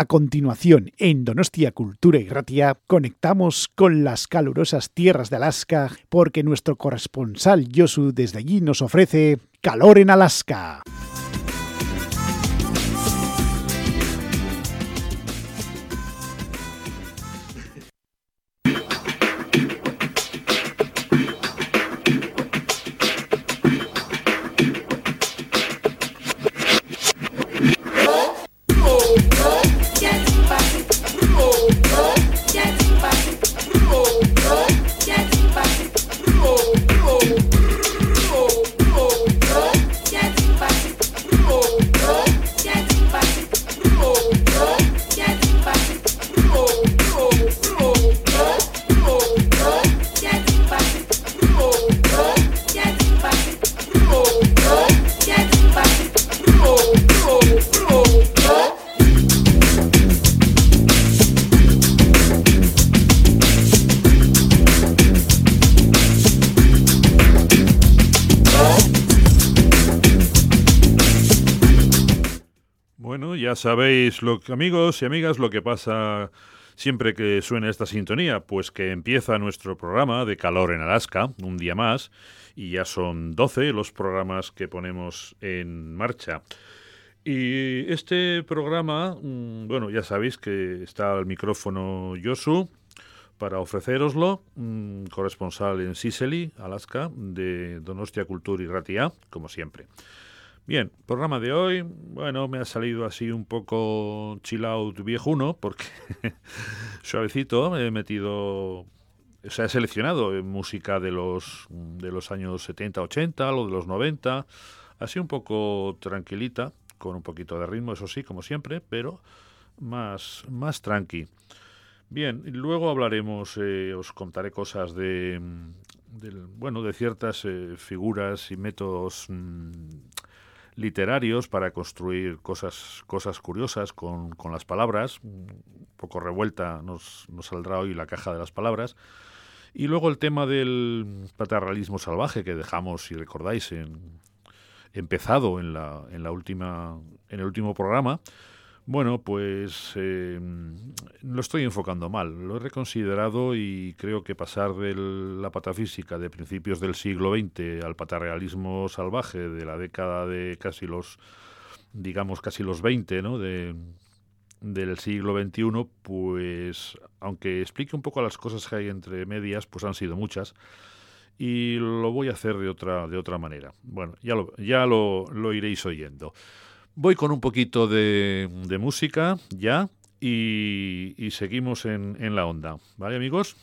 A continuación, en Donostia Cultura y Ratia, conectamos con las calurosas tierras de Alaska porque nuestro corresponsal Yosu desde allí nos ofrece calor en Alaska. Sabéis, lo, amigos y amigas, lo que pasa siempre que suene esta sintonía, pues que empieza nuestro programa de calor en Alaska, un día más, y ya son 12 los programas que ponemos en marcha. Y este programa, mm, bueno, ya sabéis que está al micrófono Yosu para ofreceroslo, mm, corresponsal en Sicily, Alaska, de Donostia Cultura y Ratia, como siempre. Bien, programa de hoy, bueno, me ha salido así un poco chill out viejuno, porque suavecito, he metido, se ha seleccionado música de los, de los años 70, 80, lo de los 90, así un poco tranquilita, con un poquito de ritmo, eso sí, como siempre, pero más, más tranqui. Bien, luego hablaremos, eh, os contaré cosas de, bueno, de ciertas eh, figuras y métodos mm, literarios para construir cosas, cosas curiosas con, con las palabras. Un poco revuelta nos, nos, saldrá hoy la caja de las palabras. Y luego el tema del paternalismo salvaje que dejamos, si recordáis, en, empezado en, la, en, la última, en el último programa. Bueno, pues eh, lo estoy enfocando mal. Lo he reconsiderado y creo que pasar de la patafísica de principios del siglo XX al patarrealismo salvaje de la década de casi los, digamos, casi los 20, ¿no? De, del siglo XXI, pues aunque explique un poco las cosas que hay entre medias, pues han sido muchas y lo voy a hacer de otra de otra manera. Bueno, ya lo ya lo, lo iréis oyendo. Voy con un poquito de, música ya y, seguimos en, en la onda. ¿Vale, amigos?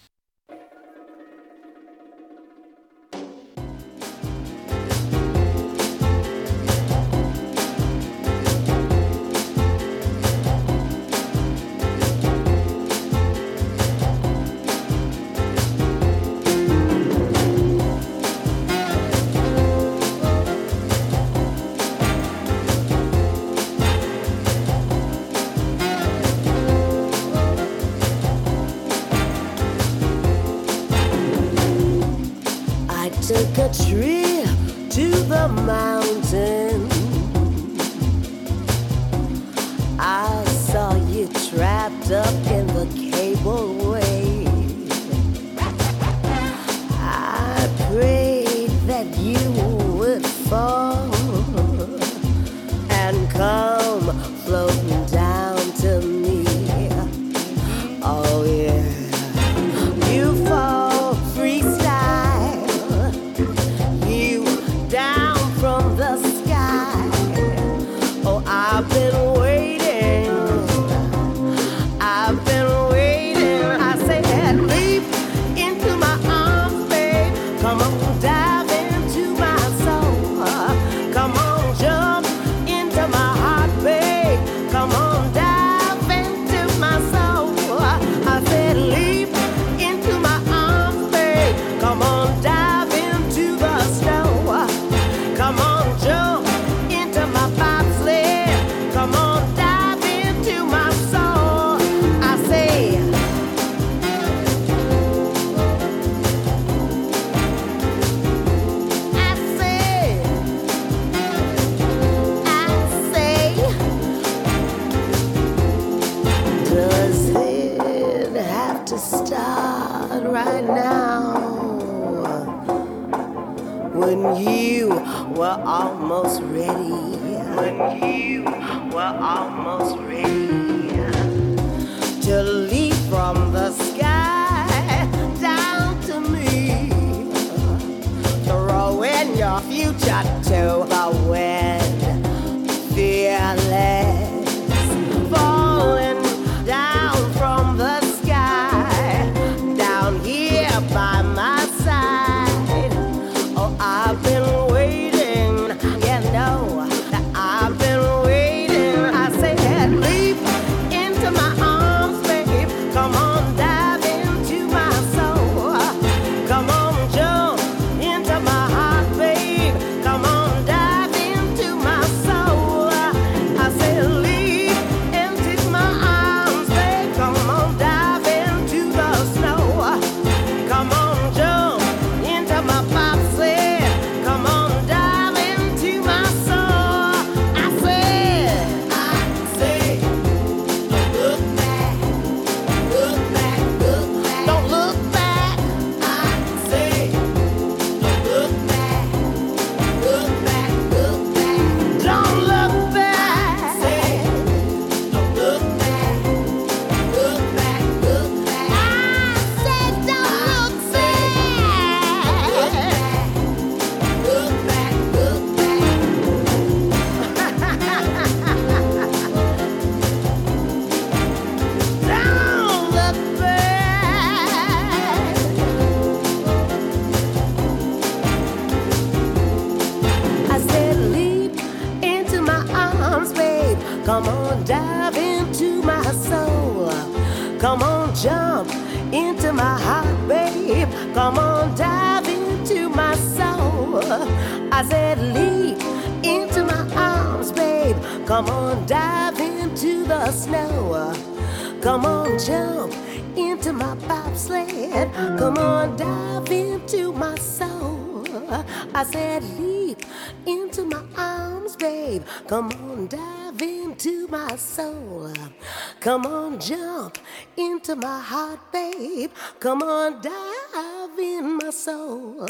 Into my heart, babe. Come on, dive in my soul.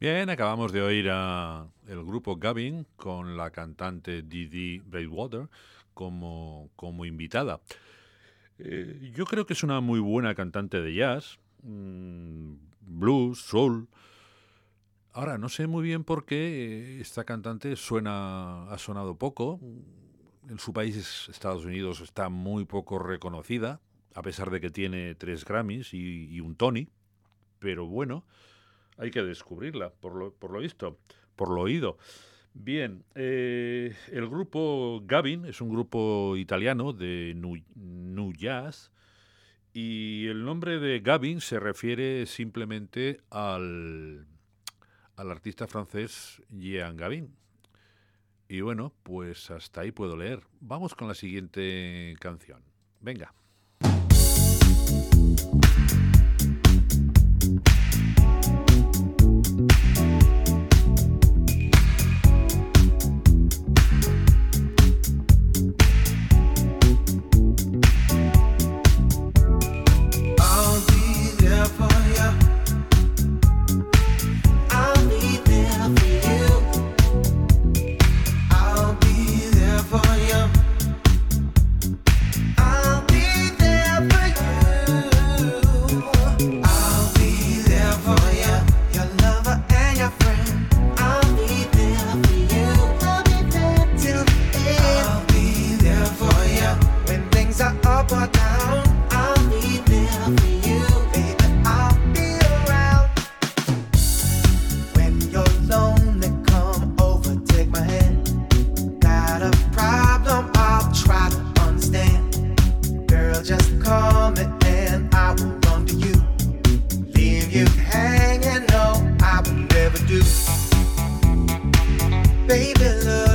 Bien, acabamos de oír a el grupo Gavin con la cantante Didi Breakwater como, como invitada. Eh, yo creo que es una muy buena cantante de jazz, mmm, blues, soul. Ahora, no sé muy bien por qué eh, esta cantante suena, ha sonado poco. En su país, Estados Unidos, está muy poco reconocida, a pesar de que tiene tres Grammys y, un Tony. Pero bueno, hay que descubrirla, por lo, por lo visto, por lo oído. Bien, eh, el grupo Gavin es un grupo italiano de nu, Jazz y el nombre de Gavin se refiere simplemente al al artista francés Jean Gavin. Y bueno, pues hasta ahí puedo leer. Vamos con la siguiente canción. Venga. baby love.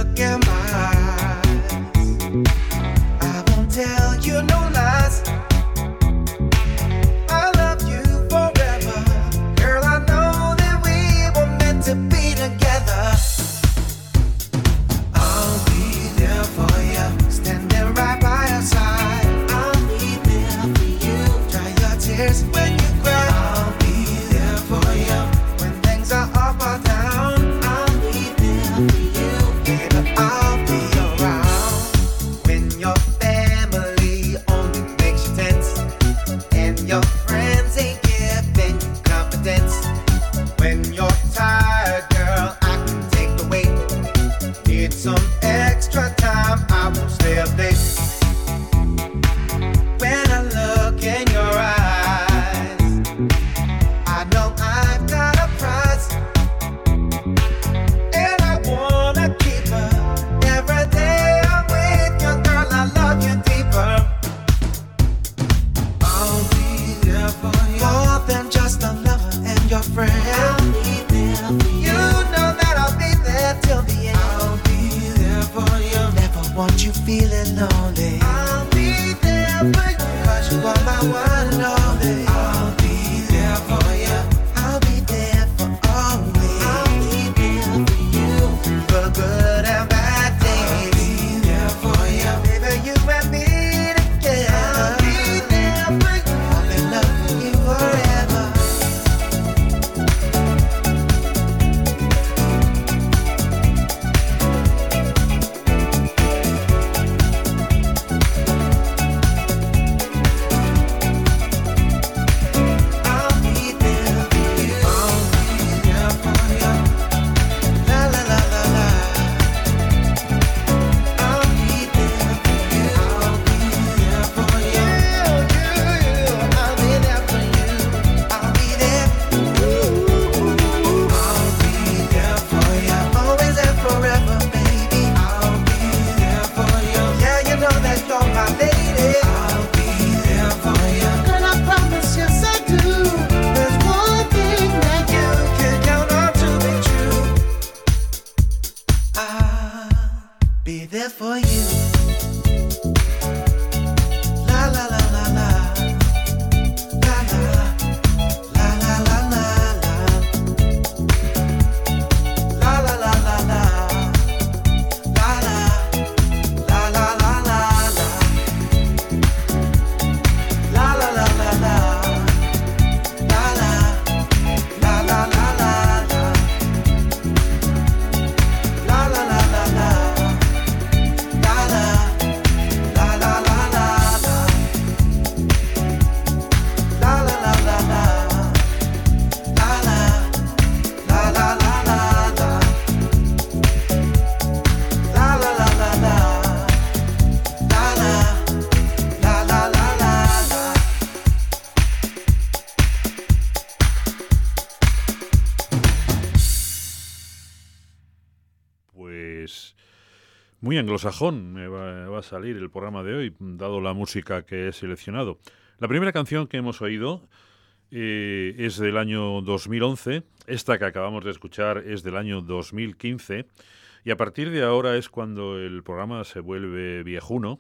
Muy anglosajón me va, va a salir el programa de hoy, dado la música que he seleccionado. La primera canción que hemos oído eh, es del año 2011, esta que acabamos de escuchar es del año 2015, y a partir de ahora es cuando el programa se vuelve viejuno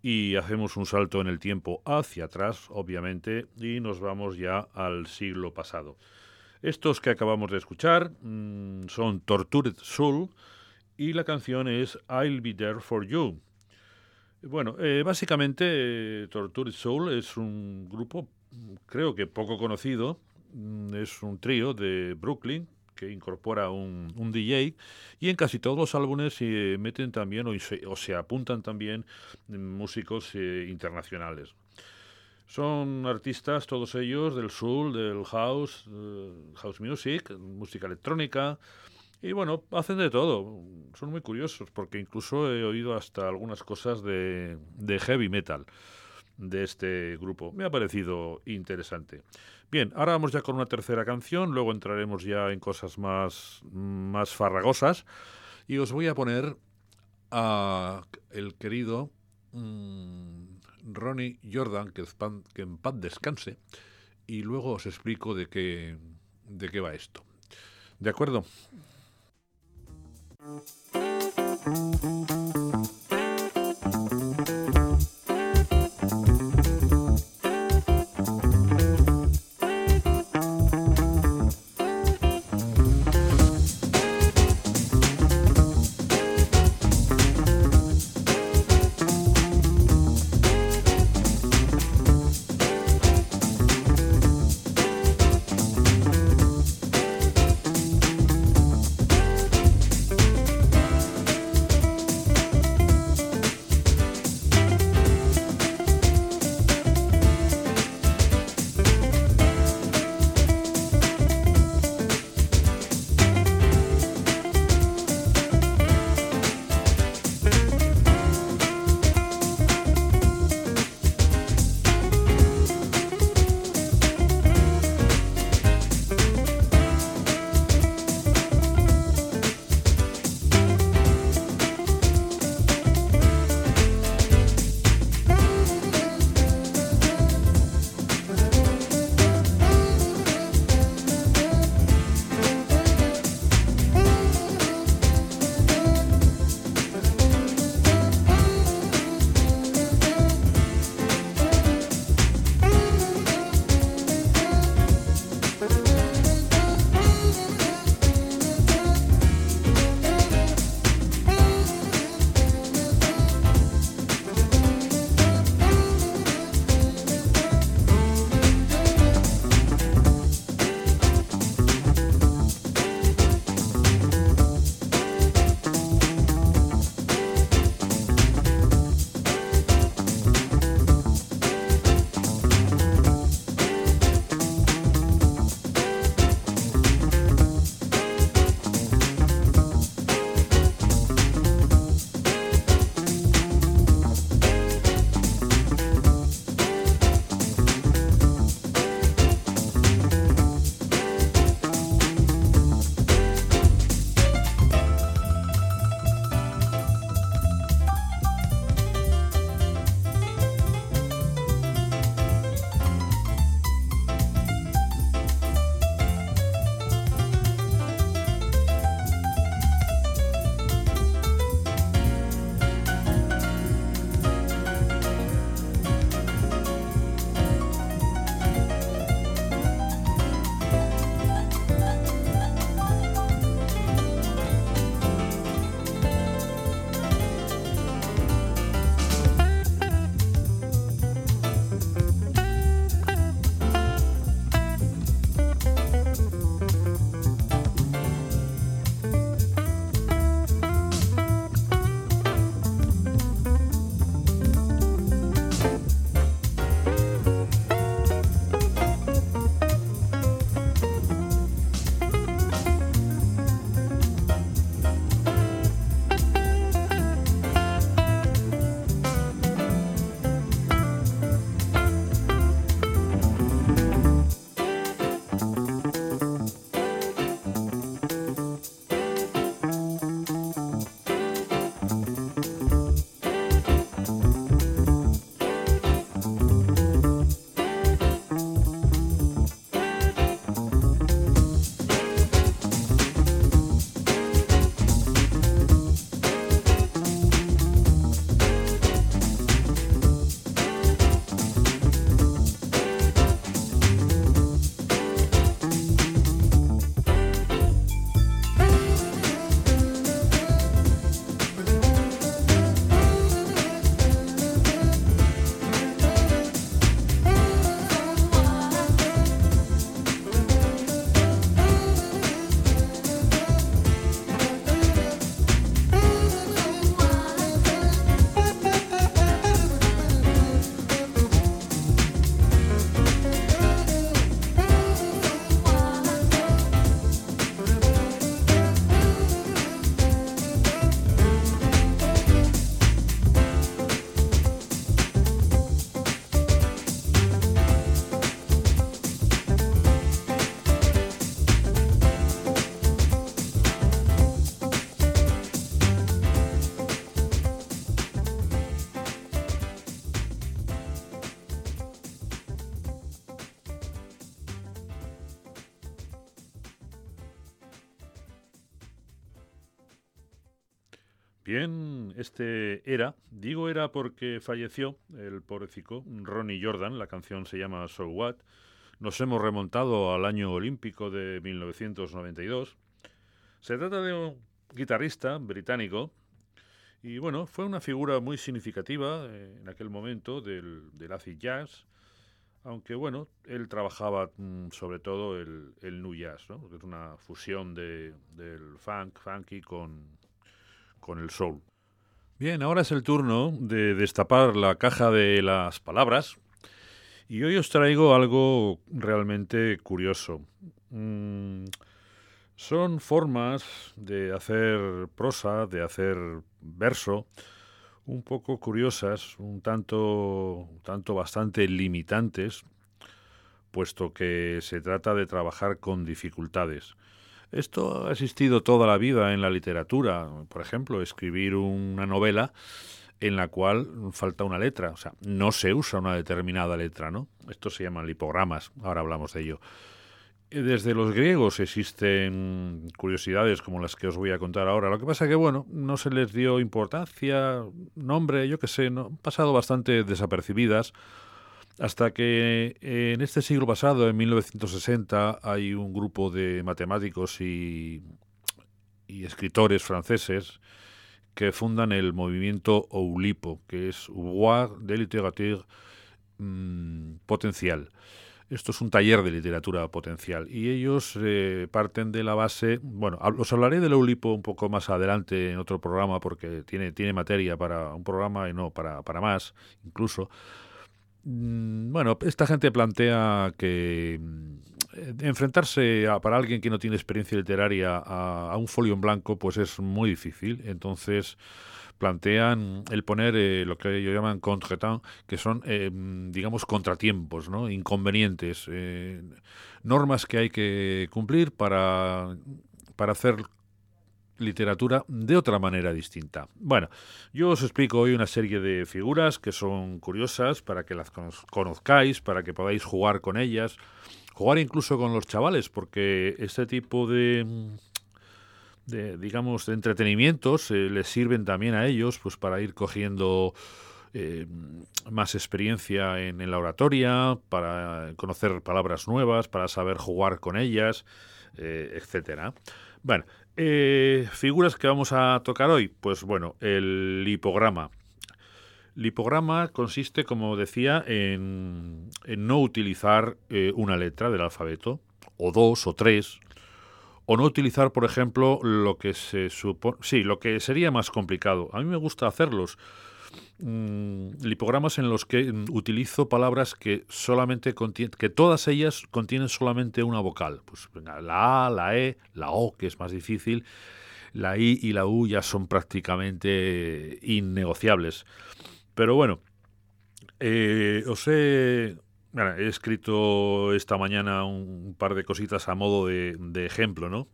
y hacemos un salto en el tiempo hacia atrás, obviamente, y nos vamos ya al siglo pasado. Estos que acabamos de escuchar mm, son Tortured Soul y la canción es I'll Be There For You. Bueno, eh, básicamente eh, Tortured Soul es un grupo, creo que poco conocido, mm, es un trío de Brooklyn que incorpora un, un DJ y en casi todos los álbumes se meten también o se, o se apuntan también músicos eh, internacionales. Son artistas, todos ellos, del soul, del house, eh, house music, música electrónica. Y bueno, hacen de todo. Son muy curiosos porque incluso he oído hasta algunas cosas de, de heavy metal de este grupo. Me ha parecido interesante. Bien, ahora vamos ya con una tercera canción, luego entraremos ya en cosas más, más farragosas. Y os voy a poner a el querido mm, Ronnie Jordan, que, pan- que en paz descanse, y luego os explico de qué, de qué va esto. ¿De acuerdo? 감사합니다. Bien, este era, digo era porque falleció el pobrecito Ronnie Jordan, la canción se llama So What. Nos hemos remontado al año olímpico de 1992. Se trata de un guitarrista británico y bueno, fue una figura muy significativa eh, en aquel momento del, del acid jazz, aunque bueno, él trabajaba mm, sobre todo el, nu jazz, que es una fusión de, del funk, funky con, con el soul. Bien, ahora es el turno de destapar la caja de las palabras y hoy os traigo algo realmente curioso. Mm, son formas de hacer prosa, de hacer verso, un poco curiosas, un tanto, un tanto bastante limitantes, puesto que se trata de trabajar con dificultades. Esto ha existido toda la vida en la literatura. Por ejemplo, escribir una novela en la cual falta una letra. O sea, no se usa una determinada letra, ¿no? Esto se llaman lipogramas. Ahora hablamos de ello. Eh, Desde los griegos existen curiosidades como las que os voy a contar ahora. Lo que pasa que, bueno, no se les dio importancia, nombre, yo qué sé, no, han pasado bastante desapercibidas hasta que eh, en este siglo pasado, en 1960, hay un grupo de matemáticos y, escritores franceses que fundan el movimiento Oulipo, que es Voir de littérature mm, potencial. Esto es un taller de literatura potencial y ellos eh, parten de la base, bueno, os hablaré del Oulipo un poco más adelante en otro programa porque tiene, tiene materia para un programa y no para, para más, incluso. Mm, Bueno, esta gente plantea que mm, enfrentarse a- para alguien que no tiene experiencia literaria a, a un folio en blanco pues es muy difícil. Entonces plantean el poner eh, lo que ellos llaman contretemps, que son, eh, mm, digamos, contratiempos, ¿no? inconvenientes, eh, normas que hay que cumplir para, para hacer literatura de otra manera distinta. Bueno, yo os explico hoy una serie de figuras que son curiosas para que las conoz- conozcáis, para que podáis jugar con ellas, jugar incluso con los chavales, porque este tipo de, de digamos, de entretenimientos eh, les sirven también a ellos, pues para ir cogiendo eh, más experiencia en, en la oratoria, para conocer palabras nuevas, para saber jugar con ellas, eh, etcétera. Bueno, eh, figuras que vamos a tocar hoy, pues bueno, el lipograma. Lipograma consiste, como decía, en, no utilizar eh, una letra del alfabeto, o dos, o tres, o no utilizar, por ejemplo, lo que se supone... Sí, lo que sería más complicado. A mí me gusta hacerlos. Mm, lipogramas en los que mm, utilizo palabras que solamente que todas ellas contienen solamente una vocal. Pues la A, la E, la O, que es más difícil, la I y la U ya son prácticamente innegociables. Pero bueno, eh, os he, escrito esta mañana un par de cositas a modo de ejemplo, ¿no?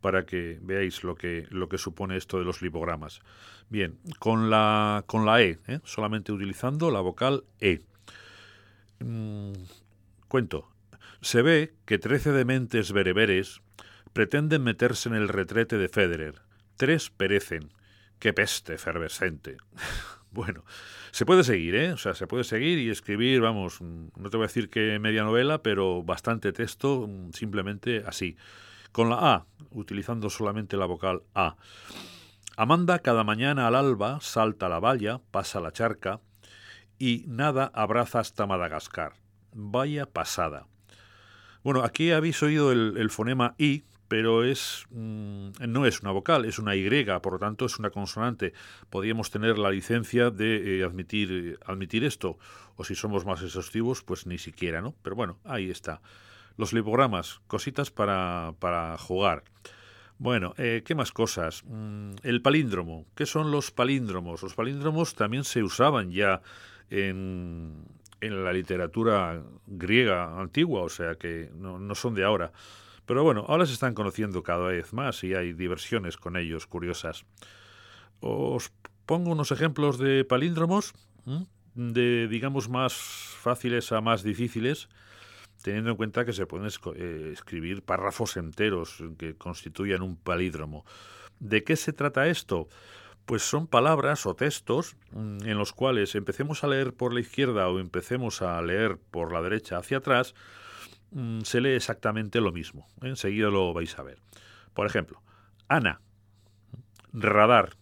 Para que veáis lo que, lo que supone esto de los lipogramas. Bien, con la, con la E, ¿eh? solamente utilizando la vocal E. Mm, cuento. Se ve que trece dementes bereberes pretenden meterse en el retrete de Federer. Tres perecen. ¡Qué peste efervescente! bueno, se puede seguir, ¿eh? O sea, se puede seguir y escribir, vamos, mm, no te voy a decir que media novela, pero bastante texto, mm, simplemente así. Con la A, utilizando solamente la vocal A. Amanda cada mañana al alba salta la valla, pasa la charca y nada abraza hasta Madagascar. Vaya pasada. Bueno, aquí habéis oído el, fonema I, pero es mm, no es una vocal, es una Y, por lo tanto es una consonante. Podríamos tener la licencia de eh, admitir, admitir esto, o si somos más exhaustivos, pues ni siquiera, ¿no? Pero bueno, ahí está. Los lipogramas, cositas para, para jugar. Bueno, eh, ¿qué más cosas? Mm, el palíndromo. ¿Qué son los palíndromos? Los palíndromos también se usaban ya en, en la literatura griega antigua, o sea que no, no son de ahora. Pero bueno, ahora se están conociendo cada vez más y hay diversiones con ellos curiosas. Os pongo unos ejemplos de palíndromos, de digamos más fáciles a más difíciles, teniendo en cuenta que se pueden eh, escribir párrafos enteros que constituyan un palíndromo. ¿De qué se trata esto? pues son palabras o textos mm, en los cuales empecemos a leer por la izquierda o empecemos a leer por la derecha hacia atrás, mm, se lee exactamente lo mismo. Enseguida lo vais a ver. Por ejemplo, Ana, radar,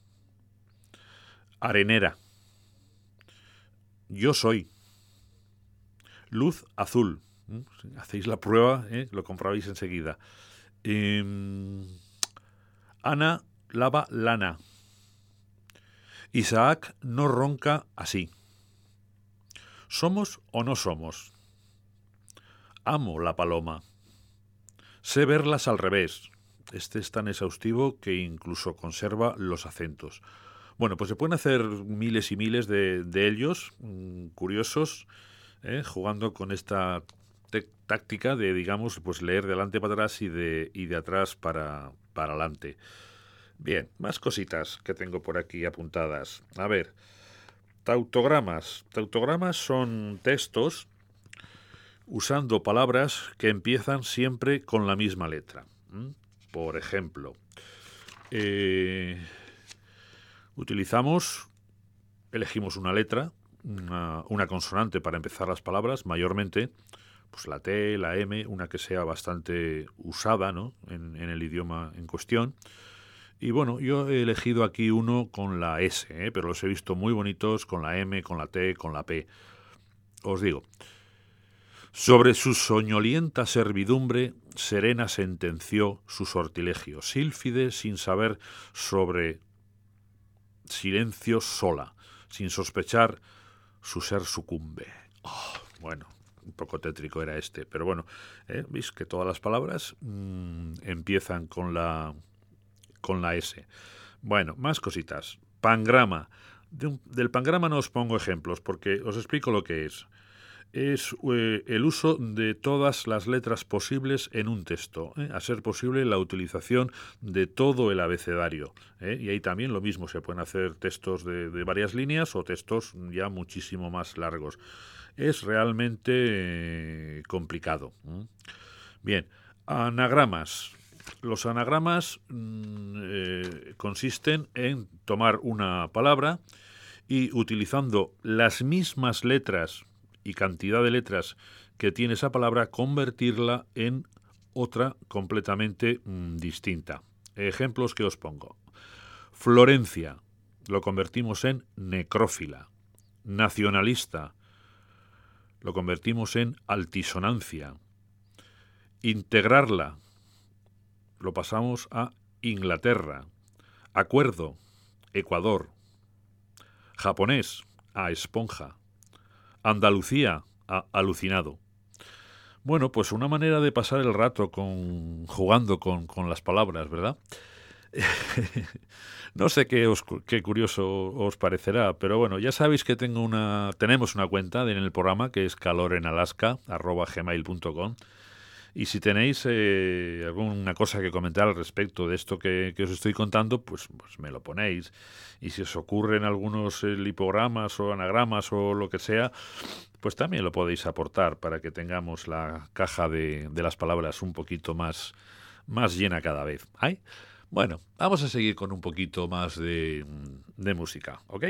arenera, yo soy, luz azul. ¿Eh? Hacéis la prueba, ¿eh? lo comprobáis enseguida. Em, Ana lava lana. Isaac no ronca así. ¿Somos o no somos? Amo la paloma. Sé verlas al revés. Este es tan exhaustivo que incluso conserva los acentos. Bueno, pues se pueden hacer miles y miles de, ellos, mm, curiosos, ¿eh? jugando con esta táctica de, digamos, pues leer de adelante para atrás y de, y de atrás para, para adelante. Bien, más cositas que tengo por aquí apuntadas. A ver, tautogramas. Tautogramas son textos usando palabras que empiezan siempre con la misma letra. Por ejemplo, eh, utilizamos, elegimos una letra, una consonante para empezar las palabras, mayormente, pues la T, la M, una que sea bastante usada ¿no? en, el idioma en cuestión. Y bueno, yo he elegido aquí uno con la S, ¿eh? pero los he visto muy bonitos con la M, con la T, con la P. Os digo, sobre su soñolienta servidumbre, Serena sentenció su sortilegio. Sílfide, sin saber sobre silencio sola, sin sospechar, su ser sucumbe. Oh, bueno, un poco tétrico era este, pero bueno, ¿eh? veis que todas las palabras mm, empiezan con la con la S. Bueno, más cositas. Pangrama. Del pangrama no os pongo ejemplos porque os explico lo que es. Es eh, el uso de todas las letras posibles en un texto, ¿eh? a ser posible la utilización de todo el abecedario. Y ahí también lo mismo, se pueden hacer textos de varias líneas o textos ya muchísimo más largos. Es realmente eh, complicado. Bien, anagramas. Los anagramas mm, eh, consisten en tomar una palabra y utilizando las mismas letras y cantidad de letras que tiene esa palabra, convertirla en otra completamente mm, distinta. Ejemplos que os pongo. Florencia, lo convertimos en necrófila. Nacionalista, lo convertimos en altisonancia. Integrarla, lo pasamos a Inglaterra. Acuerdo, Ecuador. Japonés, a esponja. Andalucía, a alucinado. Bueno, pues una manera de pasar el rato con, jugando con, con las palabras, ¿verdad? no sé qué, os, qué curioso os parecerá, pero bueno, ya sabéis que tengo una, tenemos una cuenta en el programa que es calorenalaska.gmail.com y si tenéis eh, alguna cosa que comentar al respecto de esto que, os estoy contando, pues, pues, me lo ponéis. Y si os ocurren algunos eh, lipogramas o anagramas o lo que sea, pues también lo podéis aportar para que tengamos la caja de, de las palabras un poquito más, más llena cada vez. ¿Ay? Bueno, vamos a seguir con un poquito más de, de música, ¿ok?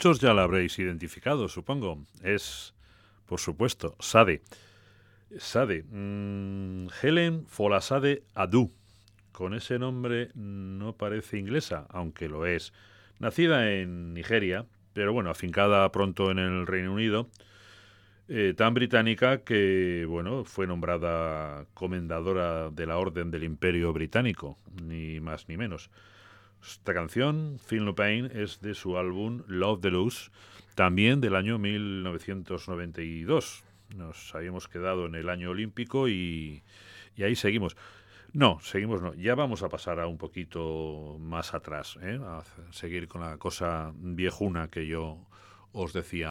Muchos ya la habréis identificado, supongo. Es, por supuesto, Sade. Sade. mm, Helen Folasade Adu. Con ese nombre no parece inglesa, aunque lo es. Nacida en Nigeria, pero bueno, afincada pronto en el Reino Unido, eh, tan británica que, bueno, fue nombrada comendadora de la Orden del Imperio Británico, ni más ni menos. Esta canción, Feel No Pain, es de su álbum Love Deluxe, también del año 1992. Nos habíamos quedado en el año olímpico y, y ahí seguimos. No, seguimos no. Ya vamos a pasar a un poquito más atrás, ¿eh? a seguir con la cosa viejuna que yo os decía.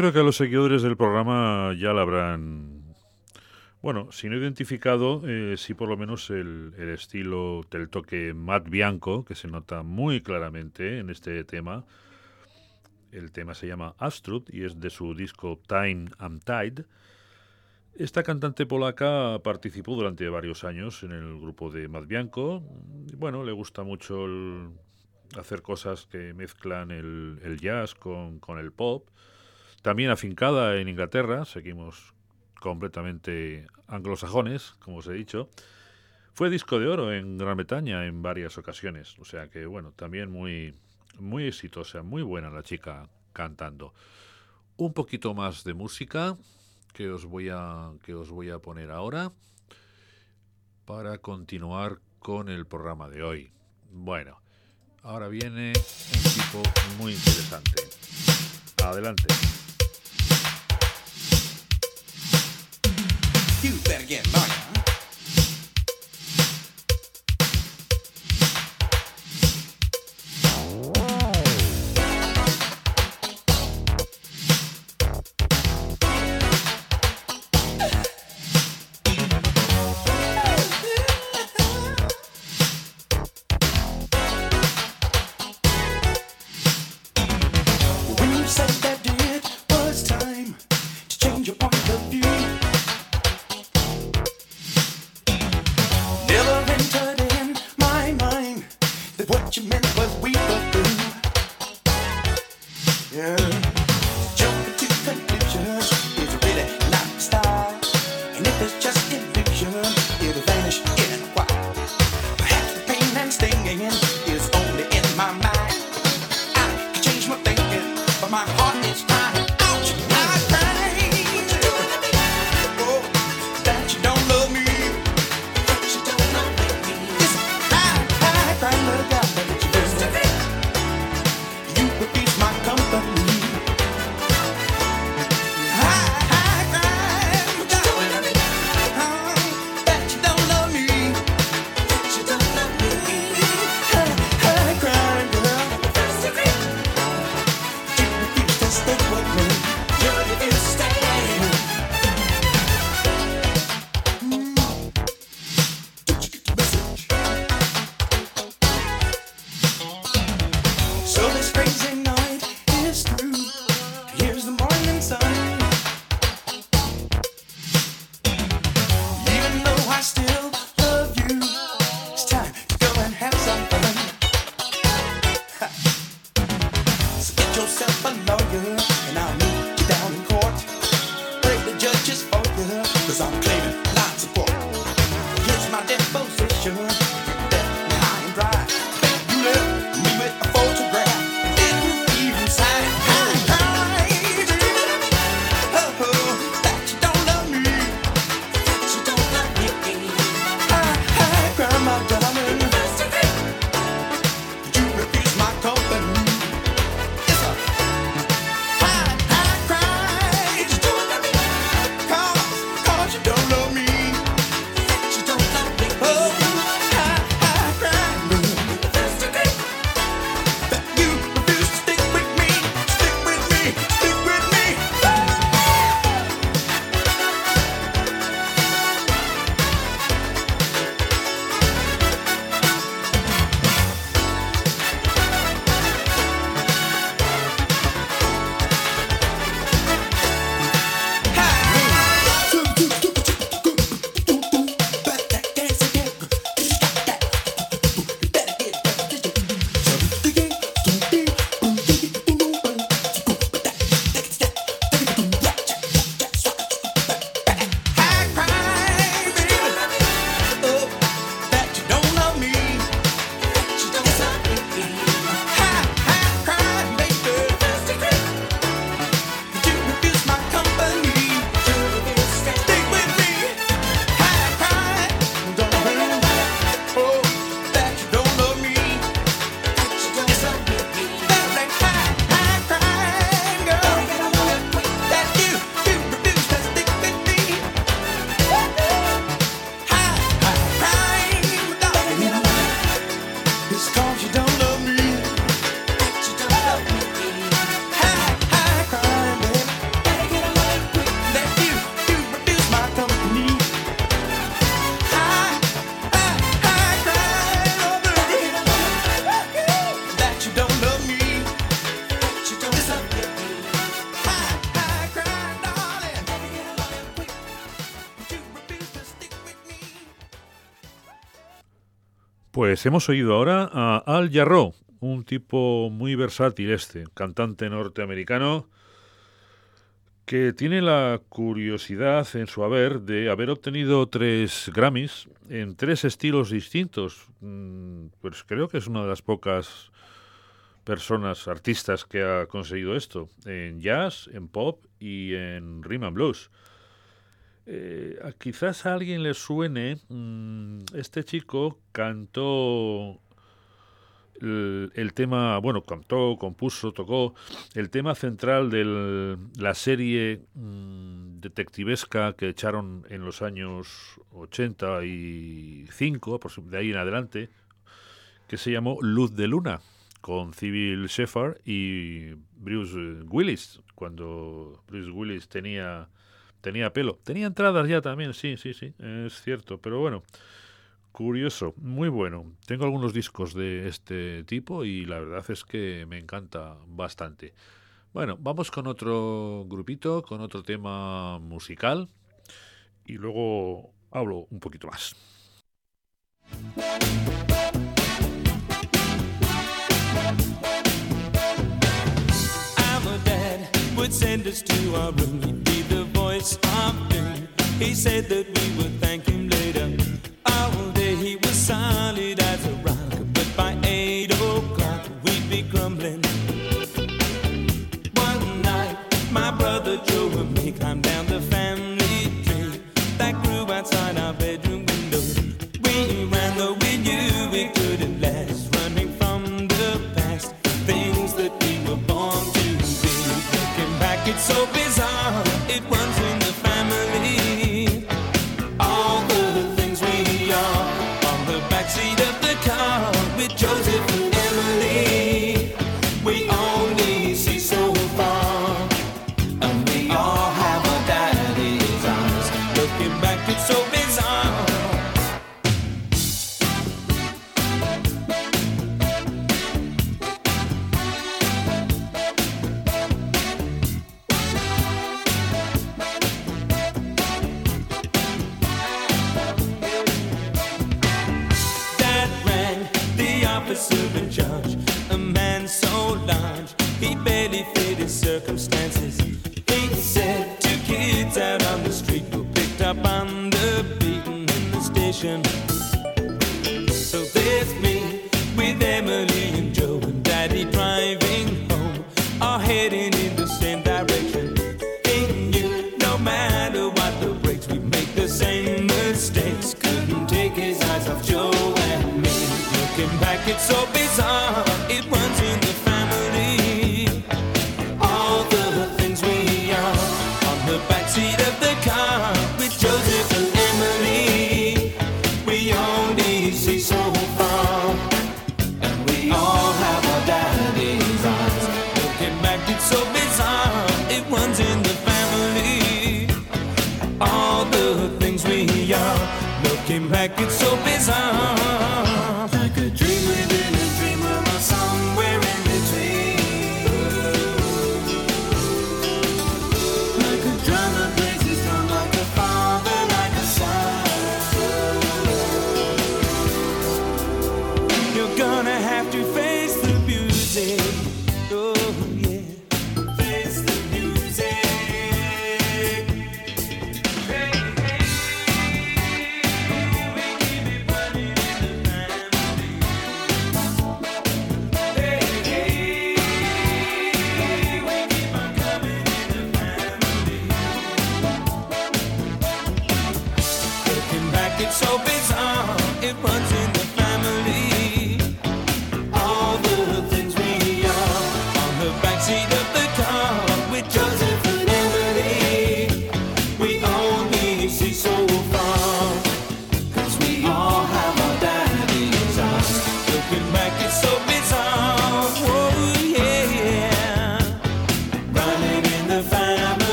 Creo que a los seguidores del programa ya la habrán, bueno, si no identificado, eh, sí por lo menos el, estilo del toque Matt Bianco, que se nota muy claramente en este tema. El tema se llama Astrud y es de su disco Time and Tide. Esta cantante polaca participó durante varios años en el grupo de Matt Bianco. Bueno, le gusta mucho el- hacer cosas que mezclan el, jazz con el pop. También afincada en Inglaterra, seguimos completamente anglosajones, como os he dicho. Fue disco de oro en Gran Bretaña en varias ocasiones. O sea que, bueno, también muy, muy exitosa, muy buena la chica cantando. Un poquito más de música que os voy a, que os voy a poner ahora para continuar con el programa de hoy. Bueno, ahora viene un tipo muy interesante. Adelante. You better get money, Pues hemos oído ahora a Al Jarreau, un tipo muy versátil este, cantante norteamericano que tiene la curiosidad en su haber de haber obtenido tres Grammys en tres estilos distintos. Mm, Pues creo que es una de las pocas personas, artistas que ha conseguido esto, en jazz, en pop y en rhythm and blues. Eh, quizás a alguien le suene, mm, este chico cantó el, tema, bueno, cantó, compuso, tocó el tema central de la serie mm, detectivesca que echaron en los años 85, aproxim- de ahí en adelante, que se llamó Luz de Luna, con Civil Shepard y Bruce Willis, cuando Bruce Willis tenía, tenía pelo. Tenía entradas ya también, sí, sí, sí, es cierto, pero bueno. Curioso, muy bueno. Tengo algunos discos de este tipo y la verdad es que me encanta bastante. Bueno, vamos con otro grupito, con otro tema musical y luego hablo un poquito más. Room. Of doom. He said that we would thank him later. All day he was solid as a rock, but by eight o'clock we'd be grumbling. One night, my brother Joe and me climbed down the officer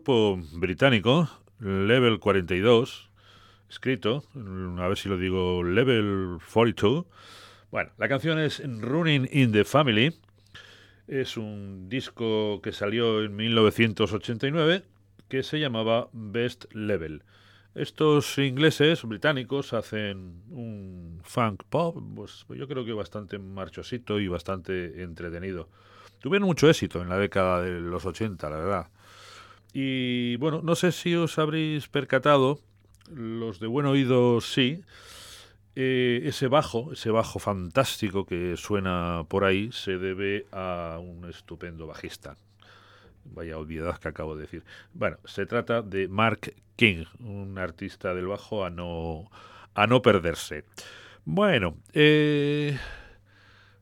grupo británico Level 42, escrito, a ver si lo digo, Level 42. Bueno, la canción es Running in the Family. Es un disco que salió en 1989 que se llamaba Best Level. Estos ingleses, británicos, hacen un funk pop, pues yo creo que bastante marchosito y bastante entretenido. Tuvieron mucho éxito en la década de los 80, la verdad. Y bueno, no sé si os habréis percatado, los de buen oído sí, eh, ese bajo, ese bajo fantástico que suena por ahí, se debe a un estupendo bajista. Vaya olvidad que acabo de decir. Bueno, se trata de Mark King, un artista del bajo a no, a no perderse. Bueno, eh,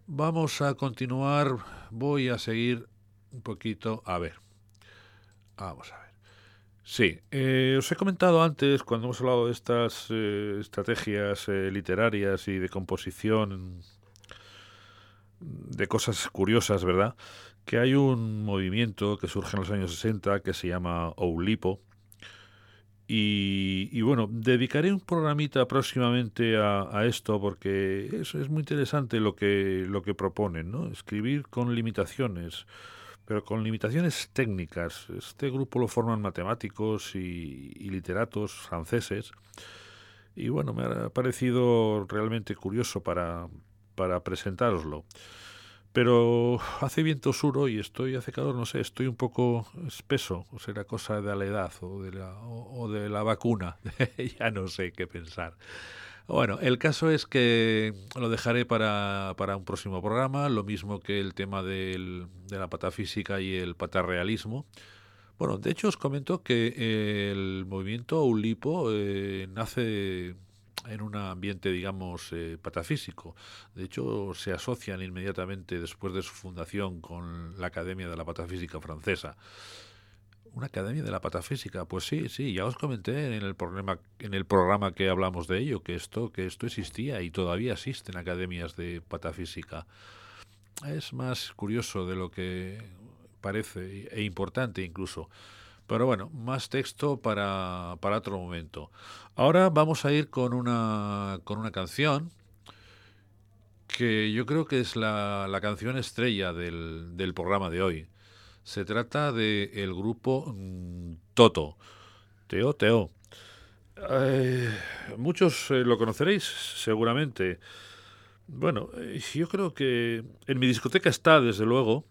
vamos a continuar. Voy a seguir un poquito. A ver. Vamos a ver. Sí, eh, os he comentado antes, cuando hemos hablado de estas eh, estrategias eh, literarias y de composición, de cosas curiosas, ¿verdad? Que hay un movimiento que surge en los años 60 que se llama Oulipo. Y, y bueno, dedicaré un programita próximamente a, esto porque es, es muy interesante lo que, lo que proponen, ¿no? Escribir con limitaciones pero con limitaciones técnicas. Este grupo lo forman matemáticos y, y literatos franceses. Y bueno, me ha parecido realmente curioso para, para presentároslo. Pero hace viento sur hoy, estoy, hace calor, no sé, estoy un poco espeso, o será cosa de la edad o de la, o, o de la vacuna, ya no sé qué pensar. Bueno, el caso es que lo dejaré para, para un próximo programa, lo mismo que el tema del, de la patafísica y el patarrealismo. Bueno, de hecho os comento que el movimiento Ulipo eh, nace en un ambiente, digamos, eh, patafísico. De hecho, se asocian inmediatamente después de su fundación con la Academia de la Patafísica Francesa. Una academia de la patafísica, pues sí, sí, ya os comenté en el programa, en el programa que hablamos de ello, que esto, que esto existía y todavía existen academias de patafísica. Es más curioso de lo que parece e importante incluso. Pero bueno, más texto para, para otro momento. Ahora vamos a ir con una, con una canción que yo creo que es la, la canción estrella del, del programa de hoy. Se trata del el grupo mm, Toto. Teo, Teo. Eh, muchos eh, lo conoceréis seguramente. Bueno, eh, yo creo que en mi discoteca está, desde luego,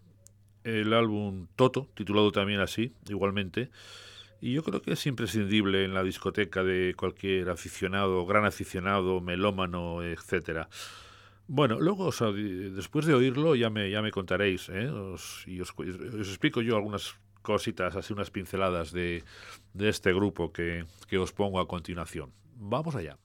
el álbum Toto, titulado también así, igualmente. Y yo creo que es imprescindible en la discoteca de cualquier aficionado, gran aficionado, melómano, etcétera. Bueno, luego, o sea, después de oírlo, ya me, ya me contaréis, ¿eh? Os- y os, os explico yo algunas cositas, así unas pinceladas de, de este grupo que, que os pongo a continuación. Vamos allá.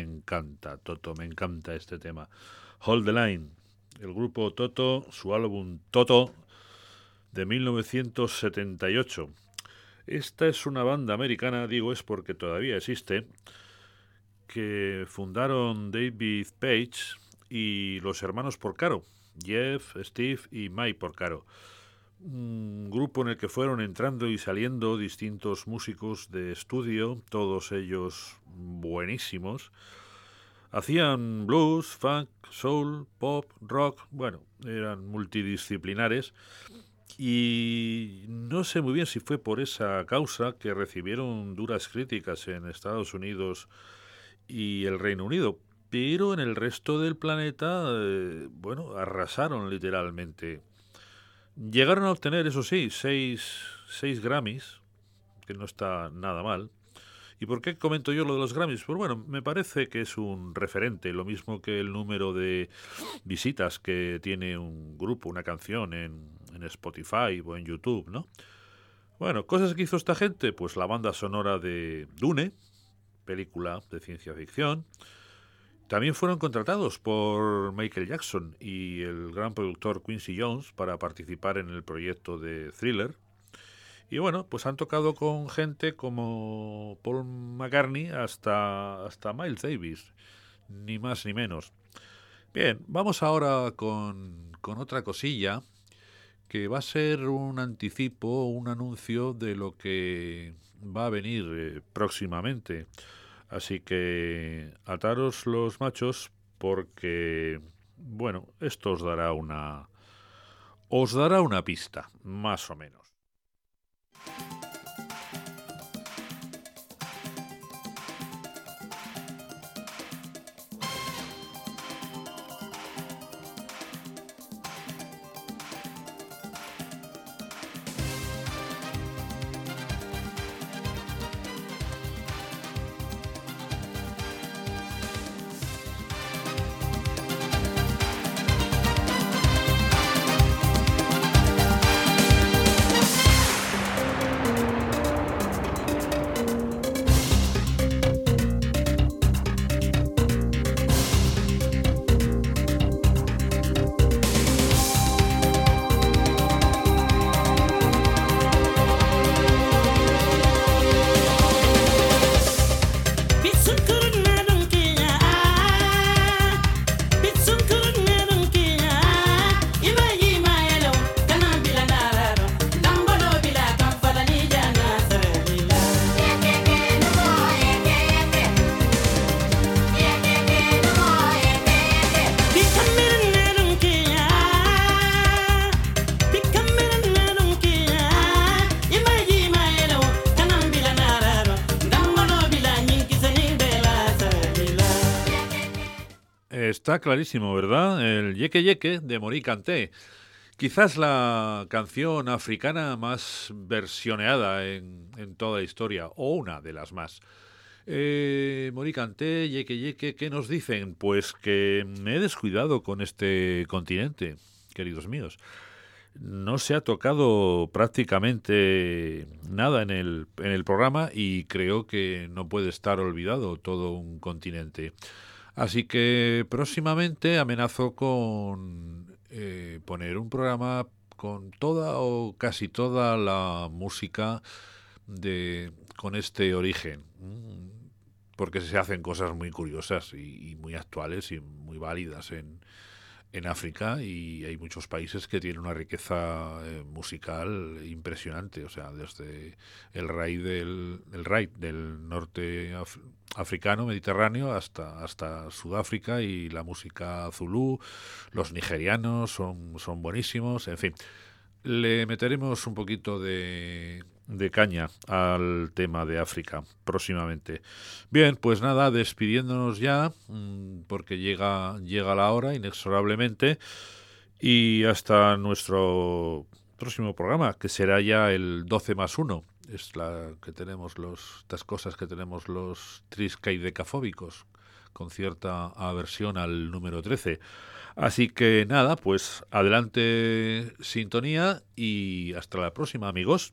Encanta, Toto, me encanta este tema. Hold the Line, el grupo Toto, su álbum Toto de 1978. Esta es una banda americana, digo es porque todavía existe, que fundaron David Page y los hermanos Porcaro, Jeff, Steve y Mike Porcaro. Un grupo en el que fueron entrando y saliendo distintos músicos de estudio, todos ellos buenísimos. Hacían blues, funk, soul, pop, rock, bueno, eran multidisciplinares y no sé muy bien si fue por esa causa que recibieron duras críticas en Estados Unidos y el Reino Unido, pero en el resto del planeta, eh, bueno, arrasaron literalmente. Llegaron a obtener, eso sí, seis, seis Grammys, que no está nada mal. ¿Y por qué comento yo lo de los Grammys? Pues bueno, me parece que es un referente, lo mismo que el número de visitas que tiene un grupo, una canción en, en Spotify o en YouTube, ¿no? Bueno, cosas que hizo esta gente, pues la banda sonora de Dune, película de ciencia ficción. También fueron contratados por Michael Jackson y el gran productor Quincy Jones para participar en el proyecto de Thriller. Y bueno, pues han tocado con gente como Paul McCartney hasta, hasta Miles Davis, ni más ni menos. Bien, vamos ahora con, con otra cosilla que va a ser un anticipo, un anuncio de lo que va a venir eh, próximamente. Así que ataros los machos porque, bueno, esto os dará una... os dará una pista, más o menos. Está clarísimo, ¿verdad? El Yeke Yeke de Mori Kanté. Quizás la canción africana más versioneada en, toda la historia, o una de las más. Eh, Mori Kanté, Yeke Yeke, ¿qué nos dicen? Pues que me he descuidado con este continente, queridos míos. No se ha tocado prácticamente nada en el programa y creo que no puede estar olvidado todo un continente. Así que próximamente amenazo con eh, poner un programa con toda o casi toda la música de con este origen, mm, porque se hacen cosas muy curiosas y, y muy actuales y muy válidas en, en África y hay muchos países que tienen una riqueza eh, musical impresionante, o sea, desde el raíz del, el raíz del norte af- africano, mediterráneo, hasta, hasta Sudáfrica y la música zulú, los nigerianos son, son buenísimos, en fin. Le meteremos un poquito de, de caña al tema de África próximamente. Bien, pues nada, despidiéndonos ya, mm, porque llega, llega la hora inexorablemente. Y hasta nuestro próximo programa, que será ya el 12 más 1. Es la que tenemos los, estas cosas que tenemos los triscaidecafóbicos, con cierta aversión al número 13. Así que nada, pues adelante sintonía y hasta la próxima amigos.